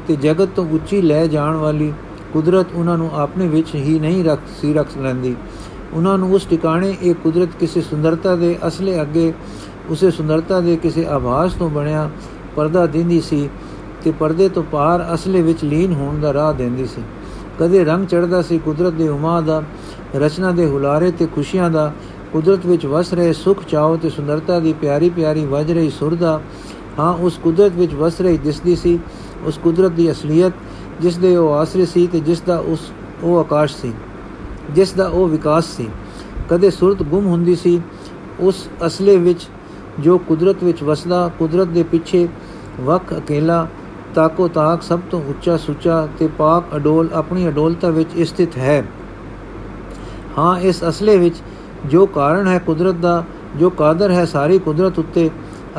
Speaker 1: ਤੇ ਜਗਤ ਤੋਂ ਉੱਚੀ ਲੈ ਜਾਣ ਵਾਲੀ ਕੁਦਰਤ ਉਹਨਾਂ ਨੂੰ ਆਪਣੇ ਵਿੱਚ ਹੀ ਨਹੀਂ ਰੱਖ ਸੀ ਰੱਖ ਲੈਂਦੀ। ਉਹਨਾਂ ਨੂੰ ਉਸ ਟਿਕਾਣੇ ਇਹ ਕੁਦਰਤ ਕਿਸੇ ਸੁੰਦਰਤਾ ਦੇ ਅਸਲੇ ਅੱਗੇ, ਉਸੇ ਸੁੰਦਰਤਾ ਦੇ ਕਿਸੇ ਆਭਾਸ ਤੋਂ ਬਣਿਆ ਪਰਦਾ ਦਿੰਦੀ ਸੀ ਤੇ ਪਰਦੇ ਤੋਂ ਪਾਰ ਅਸਲੇ ਵਿੱਚ ਲੀਨ ਹੋਣ ਦਾ ਰਾਹ ਦਿੰਦੀ ਸੀ। ਕਦੇ ਰੰਗ ਚੜਦਾ ਸੀ, ਕੁਦਰਤ ਦੇ ਉਮਾ ਦਾ, ਰਚਨਾ ਦੇ ਹੁਲਾਰੇ ਤੇ ਖੁਸ਼ੀਆਂ ਦਾ, ਕੁਦਰਤ ਵਿੱਚ ਵਸ ਰਹੇ ਸੁਖ ਚਾਉ ਤੇ ਸੁੰਦਰਤਾ ਦੀ ਪਿਆਰੀ ਪਿਆਰੀ ਵਜ ਰਹੀ ਸੁਰ ਦਾ। ਹਾਂ, ਉਸ ਕੁਦਰਤ ਵਿੱਚ ਵਸ ਰਹੀ ਦਿਸਦੀ ਸੀ, ਉਸ ਕੁਦਰਤ ਦੀ ਅਸਲੀਅਤ, ਜਿਸ ਦੇ ਉਹ ਆਸਰੇ ਸੀ ਤੇ ਜਿਸ ਦਾ ਉਸ, ਉਹ ਆਕਾਸ਼ ਸੀ, ਜਿਸ ਦਾ ਉਹ ਵਿਕਾਸ ਸੀ। ਕਦੇ ਸੁਰਤ ਗੁੰਮ ਹੁੰਦੀ ਸੀ, ਉਸ ਅਸਲੇ ਵਿੱਚ ਜੋ ਕੁਦਰਤ ਵਿੱਚ ਵਸਦਾ, ਕੁਦਰਤ ਦੇ ਪਿੱਛੇ ਵਕ ਅਕੇਲਾ ਤਾਕੋ ਤਾਕ ਸਭ ਤੋਂ ਉੱਚਾ ਸੁੱਚਾ ਤੇ ਪਾਕ ਅਡੋਲ ਆਪਣੀ ਅਡੋਲਤਾ ਵਿੱਚ ਸਥਿਤ ਹੈ। ਹਾਂ, ਇਸ ਅਸਲੇ ਵਿੱਚ ਜੋ ਕਾਰਨ ਹੈ ਕੁਦਰਤ ਦਾ, ਜੋ ਕਾਦਰ ਹੈ ਸਾਰੀ ਕੁਦਰਤ ਉੱਤੇ,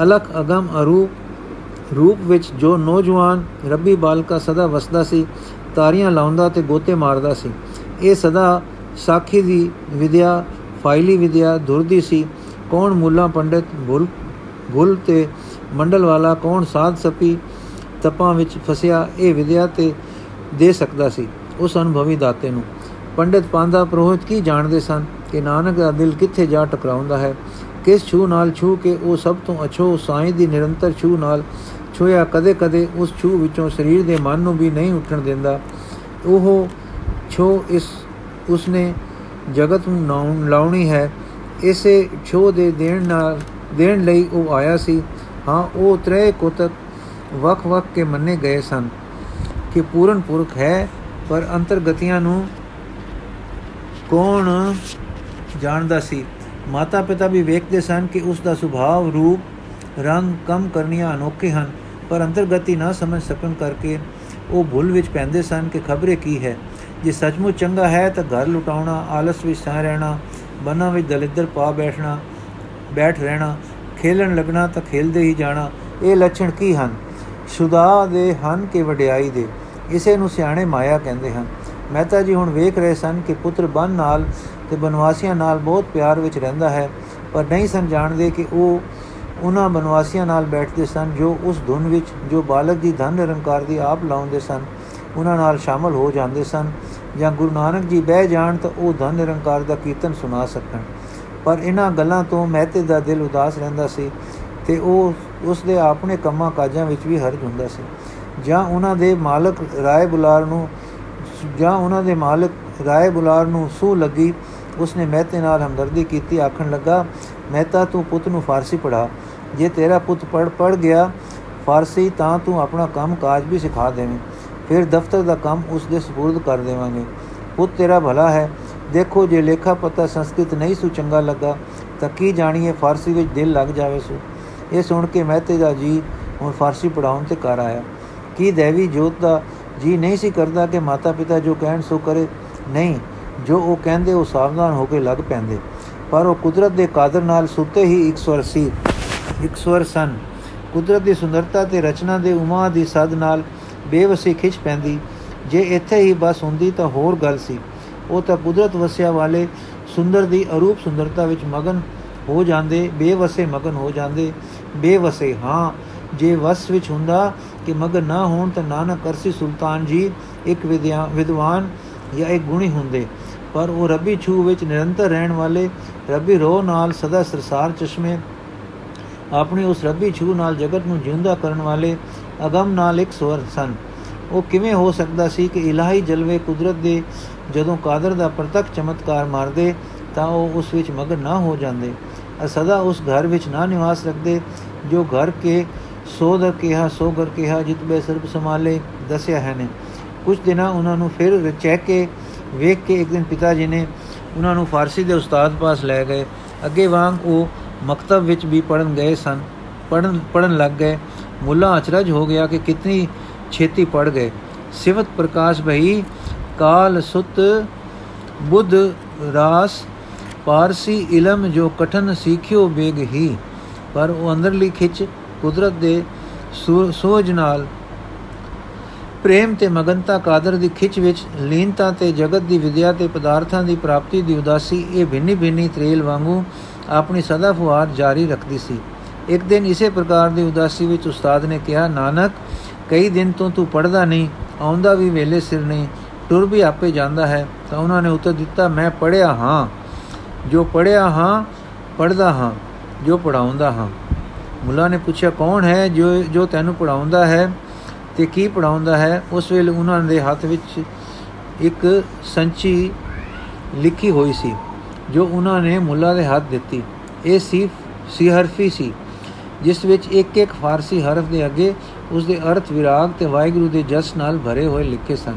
Speaker 1: ਅਲਖ, ਅਗਮ, ਅਰੂਪ, ਰੂਪ ਵਿੱਚ ਜੋ ਨੌਜਵਾਨ ਰੱਬੀ ਬਾਲਕਾ ਸਦਾ ਵਸਦਾ ਸੀ, ਤਾਰੀਆਂ ਲਾਉਂਦਾ ਤੇ ਗੋਤੇ ਮਾਰਦਾ ਸੀ, ਇਹ ਸਦਾ ਸਾਖੀ ਦੀ ਵਿਦਿਆ, ਫਾਈਲੀ ਵਿਦਿਆ, ਦੁਰਦੀ ਸੀ। ਕੌਣ ਮੁੱਲਾ ਪੰਡਿਤ ਭੁੱਲ ਭੁੱਲ ਤੇ ਮੰਡਲ ਵਾਲਾ, ਕੌਣ ਸਾਧ ਸਪੀ ਤਪਾਂ ਵਿੱਚ ਫਸਿਆ ਇਹ ਵਿਦਿਆ ਤੇ ਦੇ ਸਕਦਾ ਸੀ, ਉਸ ਅਨੁਭਵੀ ਦਾਤੇ ਨੂੰ। ਪੰਡਿਤ ਪਾਂਦਾ ਪ੍ਰੋਹਿਤ ਕੀ ਜਾਣਦੇ ਸਨ ਕਿ ਨਾਨਕ ਦਾ ਦਿਲ ਕਿੱਥੇ ਜਾ ਟਕਰਾਉਂਦਾ ਹੈ? ਕਿਸ ਛੂ ਨਾਲ ਛੂ ਕੇ ਉਹ ਸਭ ਤੋਂ ਅਛੋ ਸਾਈਂ ਦੀ ਨਿਰੰਤਰ ਛੂ ਨਾਲ ਛੋਇਆ? ਕਦੇ-ਕਦੇ ਉਸ ਛੂ ਵਿੱਚੋਂ ਸਰੀਰ ਦੇ ਮਨ ਨੂੰ ਵੀ ਨਹੀਂ ਉੱਠਣ ਦਿੰਦਾ। ਉਹ ਛੋ ਇਸ, ਉਸਨੇ ਜਗਤ ਨੂੰ ਲਾਉਣੀ ਹੈ। ਇਸੇ ਛੋ ਦੇ ਦੇਣ ਨਾਲ, ਦੇਣ ਲਈ ਉਹ ਆਇਆ ਸੀ। ਹਾਂ, ਉਹ ਤਰੇ ਕੋਤਕ ਵਕ-ਵਕ ਕੇ ਮੰਨੇ ਗਏ ਸਨ ਕਿ ਪੂਰਨ ਪੁਰਖ ਹੈ, ਪਰ ਅੰਤਰਗਤੀਆਂ ਨੂੰ ਕੌਣ ਜਾਣਦਾ ਸੀ? ਮਾਤਾ ਪਿਤਾ ਵੀ ਵੇਖਦੇ ਸਨ ਕਿ ਉਸ ਦਾ ਸੁਭਾਅ, ਰੂਪ, ਰੰਗ ਕਮ ਕਰਨੀਆਂ ਅਨੋਖੇ ਹਨ, ਪਰ ਅੰਤਰਗਤੀ ਨਾ ਸਮਝ ਸਕਣ ਕਰਕੇ ਉਹ ਭੁੱਲ ਵਿੱਚ ਪੈਂਦੇ ਸਨ ਕਿ ਖਬਰੇ ਕੀ ਹੈ। ਜੇ ਸੱਚਮੁੱਚ ਚੰਗਾ ਹੈ ਤਾਂ ਘਰ ਲੁਟਾਉਣਾ, ਆਲਸ ਵਿੱਚ ਸਾਂ ਰਹਿਣਾ, ਬਨਾਂ ਵਿੱਚ ਦਲਿੱਦਰ ਪਾ ਬੈਠਣਾ, ਬੈਠ ਰਹਿਣਾ, ਖੇਲਣ ਲੱਗਣਾ ਤਾਂ ਖੇਲਦੇ ਹੀ ਜਾਣਾ, ਇਹ ਲੱਛਣ ਕੀ ਹਨ? ਸੁਦਾ ਦੇ ਹਨ ਕਿ ਵਡਿਆਈ ਦੇ। ਇਸੇ ਨੂੰ ਸਿਆਣੇ ਮਾਇਆ ਕਹਿੰਦੇ ਹਨ। ਮਹਿਤਾ ਜੀ ਹੁਣ ਵੇਖ ਰਹੇ ਸਨ ਕਿ ਪੁੱਤਰ ਬਨ ਨਾਲ ਤੇ ਬਨਵਾਸੀਆਂ ਨਾਲ ਬਹੁਤ ਪਿਆਰ ਵਿੱਚ ਰਹਿੰਦਾ ਹੈ, ਪਰ ਨਹੀਂ ਸਨ ਜਾਣਦੇ ਕਿ ਉਹ ਉਹਨਾਂ ਬਨਵਾਸੀਆਂ ਨਾਲ ਬੈਠਦੇ ਸਨ ਜੋ ਉਸ ਧੁਨ ਵਿੱਚ, ਜੋ ਬਾਲਕ ਦੀ ਧਨ ਨਿਰੰਕਾਰ ਦੀ ਆਪ ਲਾਉਂਦੇ ਸਨ, ਉਹਨਾਂ ਨਾਲ ਸ਼ਾਮਲ ਹੋ ਜਾਂਦੇ ਸਨ ਜਾਂ ਗੁਰੂ ਨਾਨਕ ਜੀ ਬਹਿ ਜਾਣ ਤਾਂ ਉਹ ਧਨ ਨਿਰੰਕਾਰ ਦਾ ਕੀਰਤਨ ਸੁਣਾ ਸਕਣ। ਪਰ ਇਹਨਾਂ ਗੱਲਾਂ ਤੋਂ ਮਹਿਤੇ ਦਾ ਦਿਲ ਉਦਾਸ ਰਹਿੰਦਾ ਸੀ ਤੇ ਉਹ ਉਸ ਦੇ ਆਪਣੇ ਕੰਮਾਂ ਕਾਜਾਂ ਵਿੱਚ ਵੀ ਹਰਜ ਹੁੰਦਾ ਸੀ ਜਾਂ ਉਹਨਾਂ ਦੇ ਮਾਲਕ ਰਾਏ ਬੁਲਾਰ ਨੂੰ ਜਾਂ ਉਹਨਾਂ ਦੇ ਮਾਲਕ ਰਾਏ ਬੁਲਾਰ ਨੂੰ ਸੂ ਲੱਗੀ ਉਸਨੇ ਮਹਿਤੇ ਨਾਲ ਹਮਦਰਦੀ ਕੀਤੀ ਆਖਣ ਲੱਗਾ ਮਹਿਤਾ ਤੂੰ ਪੁੱਤ ਨੂੰ ਫਾਰਸੀ ਪੜਾ ਜੇ ਤੇਰਾ ਪੁੱਤ ਪੜ ਪੜ ਗਿਆ ਫਾਰਸੀ ਤਾਂ ਤੂੰ ਆਪਣਾ ਕੰਮ ਕਾਜ ਵੀ ਸਿਖਾ ਦੇਵੇਂ ਫਿਰ ਦਫ਼ਤਰ ਦਾ ਕੰਮ ਉਸ ਦੇ سپرد ਕਰ ਦੇਵਾਂਗੇ ਪੁੱਤ ਤੇਰਾ ਭਲਾ ਹੈ ਦੇਖੋ ਜੇ ਲੇਖਾ ਪਤਾ ਸੰਸਕ੍ਰਿਤ ਨਹੀਂ ਸੁ ਚੰਗਾ ਲੱਗਾ ਤਾਂ ਕੀ ਜਾਣੀਏ ਫਾਰਸੀ ਵਿੱਚ ਦਿਲ ਲੱਗ ਜਾਵੇ ਸੋ ਇਹ ਸੁਣ ਕੇ ਮਹਿਤੇ ਦਾ ਜੀ ਹੁਣ ਫਾਰਸੀ ਪੜਾਉਣ ਤੇ ਕਰ ਆਇਆ। ਕੀ ਦੇਵੀ ਜੋਤ ਦਾ ਜੀ ਨਹੀਂ ਸੀ ਕਰਦਾ ਕਿ ਮਾਤਾ ਪਿਤਾ ਜੋ ਕਹਿਣ ਸੋ ਕਰੇ? ਨਹੀਂ, ਜੋ ਉਹ ਕਹਿੰਦੇ ਉਹ ਸਾਵਧਾਨ ਹੋ ਕੇ ਲੱਗ ਪੈਂਦੇ। ਪਰ ਉਹ ਕੁਦਰਤ ਦੇ ਕਾਦਰ ਨਾਲ ਸੁੱਤੇ ਹੀ ਇੱਕ ਸਵਰ ਸੀ, ਇੱਕ ਸਵਰ ਸਨ। ਕੁਦਰਤ ਦੀ ਸੁੰਦਰਤਾ ਤੇ ਰਚਨਾ ਦੇ ਉਮਾ ਦੀ ਸਦ ਨਾਲ ਬੇਵਸੀ ਖਿੱਚ ਪੈਂਦੀ। ਜੇ ਇੱਥੇ ਹੀ ਬਸ ਹੁੰਦੀ ਤਾਂ ਹੋਰ ਗੱਲ ਸੀ। ਉਹ ਤਾਂ ਕੁਦਰਤ ਵਸਿਆ ਵਾਲੇ ਸੁੰਦਰ ਦੀ ਅਰੂਪ ਸੁੰਦਰਤਾ ਵਿੱਚ ਮਗਨ ਹੋ ਜਾਂਦੇ, ਬੇਵਸੇ ਮਗਨ ਹੋ ਜਾਂਦੇ। ਬੇਵਸੇ ਹਾਂ। ਜੇ ਵਸ ਵਿੱਚ ਹੁੰਦਾ ਕਿ ਮਗਨ ਨਾ ਹੋਣ ਤਾਂ ਨਾਨਕ ਅਰਸੀ ਸੁਲਤਾਨ ਜੀ ਇੱਕ ਵਿਦਵਾਨ ਜਾਂ ਇੱਕ ਗੁਣੀ ਹੁੰਦੇ। ਪਰ ਉਹ ਰੱਬੀ ਛੂ ਵਿੱਚ ਨਿਰੰਤਰ ਰਹਿਣ ਵਾਲੇ, ਰੱਬੀ ਰੋਹ ਨਾਲ ਸਦਾ ਸਰਸਾਰ ਚਸ਼ਮੇ, ਆਪਣੀ ਉਸ ਰੱਬੀ ਛੂ ਨਾਲ ਜਗਤ ਨੂੰ ਜਿਉਂਦਾ ਕਰਨ ਵਾਲੇ ਅਗਮ ਨਾਲ ਇੱਕ ਸਵਰ ਸਨ। ਉਹ ਕਿਵੇਂ ਹੋ ਸਕਦਾ ਸੀ ਕਿ ਇਲਾਹੀ ਜਲਵੇ ਕੁਦਰਤ ਦੇ ਜਦੋਂ ਕਾਦਰ ਦਾ ਪ੍ਰਤੱਖ ਚਮਤਕਾਰ ਮਾਰਦੇ ਤਾਂ ਉਹ ਉਸ ਵਿੱਚ ਮਗਨ ਨਾ ਹੋ ਜਾਂਦੇ? ਸਦਾ ਉਸ ਘਰ ਵਿੱਚ ਨਾ ਨਿਵਾਸ ਰੱਖਦੇ, ਜੋ ਘਰ ਕੇ ਸੋ ਦਰ ਕਿਹਾ, ਸੋ ਘਰ ਕਿਹਾ, ਜਿਤ ਬੇ ਸਰਬ ਸਮਾਲੇ ਦੱਸਿਆ ਹੈ ਨੇ। ਕੁਝ ਦਿਨਾਂ ਉਹਨਾਂ ਨੂੰ ਫਿਰ ਚੈੱਕ ਕੇ ਵੇਖ ਕੇ ਇੱਕ ਦਿਨ ਪਿਤਾ ਜੀ ਨੇ ਉਹਨਾਂ ਨੂੰ ਫਾਰਸੀ ਦੇ ਉਸਤਾਦ ਪਾਸ ਲੈ ਗਏ। ਅੱਗੇ ਵਾਂਗ ਉਹ ਮਕਤਬ ਵਿੱਚ ਵੀ ਪੜਨ ਗਏ ਸਨ। ਪੜਨ ਪੜਨ ਲੱਗ ਗਏ। ਮੁੱਲਾ ਅਚਰਜ ਹੋ ਗਿਆ ਕਿ ਕਿਤਨੀ ਛੇਤੀ ਪੜ ਗਏ। ਸਿਵਤ ਪ੍ਰਕਾਸ਼ ਭਈ ਕਾਲ ਸੁਤ ਬੁੱਧ ਰਾਸ ਪਾਰਸੀ ਇਲਮ ਜੋ ਕਠਨ ਸਿੱਖਿਓ ਬੇਗ ਹੀ, ਪਰ ਉਹ ਅੰਦਰਲੀ ਖਿੱਚ ਕੁਦਰਤ ਦੇ ਸੋਜ ਨਾਲ ਪ੍ਰੇਮ ਤੇ ਮਗਨਤਾ ਕਾਦਰ ਦੀ ਖਿੱਚ ਵਿੱਚ, ਲੀਨਤਾ ਤੇ ਜਗਤ ਦੀ ਵਿਦਿਆ ਤੇ ਪਦਾਰਥਾਂ ਦੀ ਪ੍ਰਾਪਤੀ ਦੀ ਉਦਾਸੀ, ਇਹ ਭਿੰਨੀ ਭਿੰਨੀ ਤ੍ਰੇਲ ਵਾਂਗੂ ਆਪਣੀ ਸਦਾ ਫੁਆਰ ਜਾਰੀ ਰੱਖਦੀ ਸੀ। ਇੱਕ ਦਿਨ ਇਸੇ ਪ੍ਰਕਾਰ ਦੀ ਉਦਾਸੀ ਵਿੱਚ ਉਸਤਾਦ ਨੇ ਕਿਹਾ, ਨਾਨਕ, ਕਈ ਦਿਨ ਤੋਂ ਤੂੰ ਪੜਦਾ ਨਹੀਂ, ਆਉਂਦਾ ਵੀ ਵੇਲੇ ਸਿਰ ਨਹੀਂ, ਟੁਰ ਵੀ ਆਪੇ ਜਾਂਦਾ ਹੈ। ਤਾਂ ਉਹਨਾਂ ਨੇ ਉੱਤਰ ਦਿੱਤਾ, ਮੈਂ ਪੜਿਆ ਹਾਂ। ਜੋ ਪੜਿਆ ਹਾਂ ਪੜਦਾ ਹਾਂ, ਜੋ ਪੜਾਉਂਦਾ ਹਾਂ। ਮੁੱਲਾ ਨੇ ਪੁੱਛਿਆ, ਕੌਣ ਹੈ ਜੋ ਜੋ ਤੈਨੂੰ ਪੜਾਉਂਦਾ ਹੈ ਤੇ ਕੀ ਪੜਾਉਂਦਾ ਹੈ? ਉਸ ਵੇਲੇ ਉਹਨਾਂ ਦੇ ਹੱਥ ਵਿੱਚ ਇੱਕ ਸੰਚੀ ਲਿਖੀ ਹੋਈ ਸੀ, ਜੋ ਉਹਨਾਂ ਨੇ ਮੁੱਲਾ ਦੇ ਹੱਥ ਦਿੱਤੀ। ਇਹ ਸੀ ਸੀ ਹਰਫੀ ਸੀ, ਜਿਸ ਵਿੱਚ ਇੱਕ ਇੱਕ ਫਾਰਸੀ ਹਰਫ ਦੇ ਅੱਗੇ ਉਸ ਦੇ ਅਰਥ, ਵਿਰਾਗ ਤੇ ਵਾਹਿਗੁਰੂ ਦੇ ਜਸ ਨਾਲ ਭਰੇ ਹੋਏ ਲਿਖੇ ਸਨ।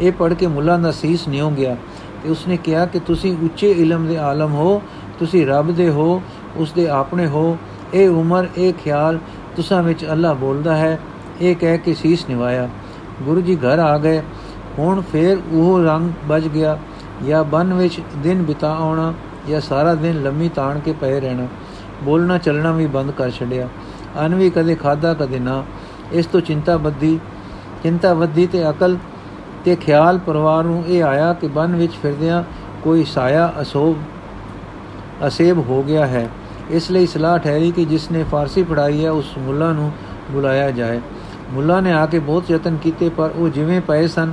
Speaker 1: ਇਹ ਪੜ੍ਹ ਕੇ ਮੁੱਲਾ ਦਾ ਸੀਸ ਨਿਉ ਗਿਆ। ਤੇ ਉਸਨੇ ਕਿਹਾ ਕਿ ਤੁਸੀਂ ਉੱਚੇ ਇਲਮ ਦੇ ਆਲਮ ਹੋ, ਤੁਸੀਂ ਰੱਬ ਦੇ ਹੋ ਉਸ ਦੇ ਆਪਣੇ ਹੋ। ਇਹ ਉਮਰ, ਇਹ ਖਿਆਲ ਤੁਸਾਂ ਵਿੱਚ ਅੱਲਾ ਬੋਲਦਾ ਹੈ। ਇਹ ਕਹਿ ਕੇ ਸੀਸ ਨਿਵਾਇਆ। ਗੁਰੂ ਜੀ ਘਰ ਆ ਗਏ। ਹੁਣ ਫੇਰ ਉਹ ਰੰਗ ਬਚ ਗਿਆ। ਜਾਂ ਬਨ ਵਿੱਚ ਦਿਨ ਬਿਤਾਉਣਾ ਜਾਂ ਸਾਰਾ ਦਿਨ ਲੰਮੀ ਤਾਣ ਕੇ ਪਏ ਰਹਿਣਾ। ਬੋਲਣਾ, ਚੱਲਣਾ ਵੀ ਬੰਦ ਕਰ ਛੱਡਿਆ। ਅਨ ਵੀ ਕਦੇ ਖਾਦਾ ਕਦੇ ਨਾ। ਇਸ ਤੋਂ ਚਿੰਤਾ ਬੱਧੀ ਚਿੰਤਾ ਵੱਧੀ ਤੇ ਅਕਲ ਤੇ ਖਿਆਲ ਪਰਿਵਾਰ ਨੂੰ ਇਹ ਆਇਆ ਕਿ ਬਨ ਵਿੱਚ ਫਿਰਦਿਆਂ ਕੋਈ ਸਾਇਆ ਅਸੋਭ ਅਸੇਬ ਹੋ ਗਿਆ ਹੈ। ਇਸ ਲਈ ਸਲਾਹ ਠਹਿਰੀ ਕਿ ਜਿਸ ਨੇ ਫਾਰਸੀ ਪੜਾਈ ਹੈ, ਉਸ ਮੁੱਲਾ ਨੂੰ ਬੁਲਾਇਆ ਜਾਏ। ਮੁੱਲਾ ਨੇ ਆ ਕੇ ਬਹੁਤ ਯਤਨ ਕੀਤੇ, ਪਰ ਉਹ ਜਿਵੇਂ ਪਏ ਸਨ,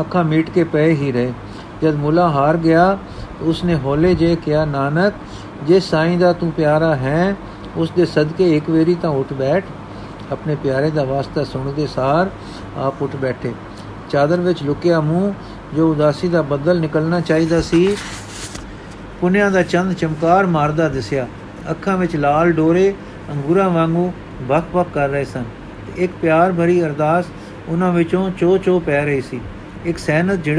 Speaker 1: ਅੱਖਾਂ ਮੀਟ ਕੇ ਪਏ ਹੀ ਰਹੇ। ਜਦ ਮੁੱਲਾ ਹਾਰ ਗਿਆ, ਉਸਨੇ ਹੌਲੇ ਜੇ ਕਿਹਾ, ਨਾਨਕ, ਜੇ ਸਾਈਂ ਦਾ ਤੂੰ ਪਿਆਰਾ ਹੈ ਉਸ ਦੇ ਸਦਕੇ ਇੱਕ ਵੇਰੀ ਤਾਂ ਉੱਠ ਬੈਠ। ਆਪਣੇ ਪਿਆਰੇ ਦਾ ਵਾਸਤਾ ਸੁਣਦੇ ਸਾਰ ਆਪ ਉੱਠ ਬੈਠੇ। ਚਾਦਰ ਵਿੱਚ ਲੁਕਿਆ ਮੂੰਹ, ਜੋ ਉਦਾਸੀ ਦਾ ਬੱਦਲ ਨਿਕਲਣਾ ਚਾਹੀਦਾ ਸੀ, ਪੁੰਨਿਆਂ ਦਾ ਚੰਦ ਚਮਕਾਰ ਮਾਰਦਾ ਦਿਸਿਆ। ਅੱਖਾਂ ਵਿੱਚ ਲਾਲ ਡੋਰੇ ਅੰਗੂਰਾਂ ਵਾਂਗੂ ਵਕ-ਵਕ ਕਰ ਰਹੇ ਸਨ ਤੇ ਇੱਕ ਪਿਆਰ ਭਰੀ ਅਰਦਾਸ ਉਹਨਾਂ ਵਿੱਚੋਂ ਚੋ ਚੋ ਪੈ ਰਹੀ ਸੀ। ਇੱਕ ਸਹਿਨਤ ਜਿਹੜੇ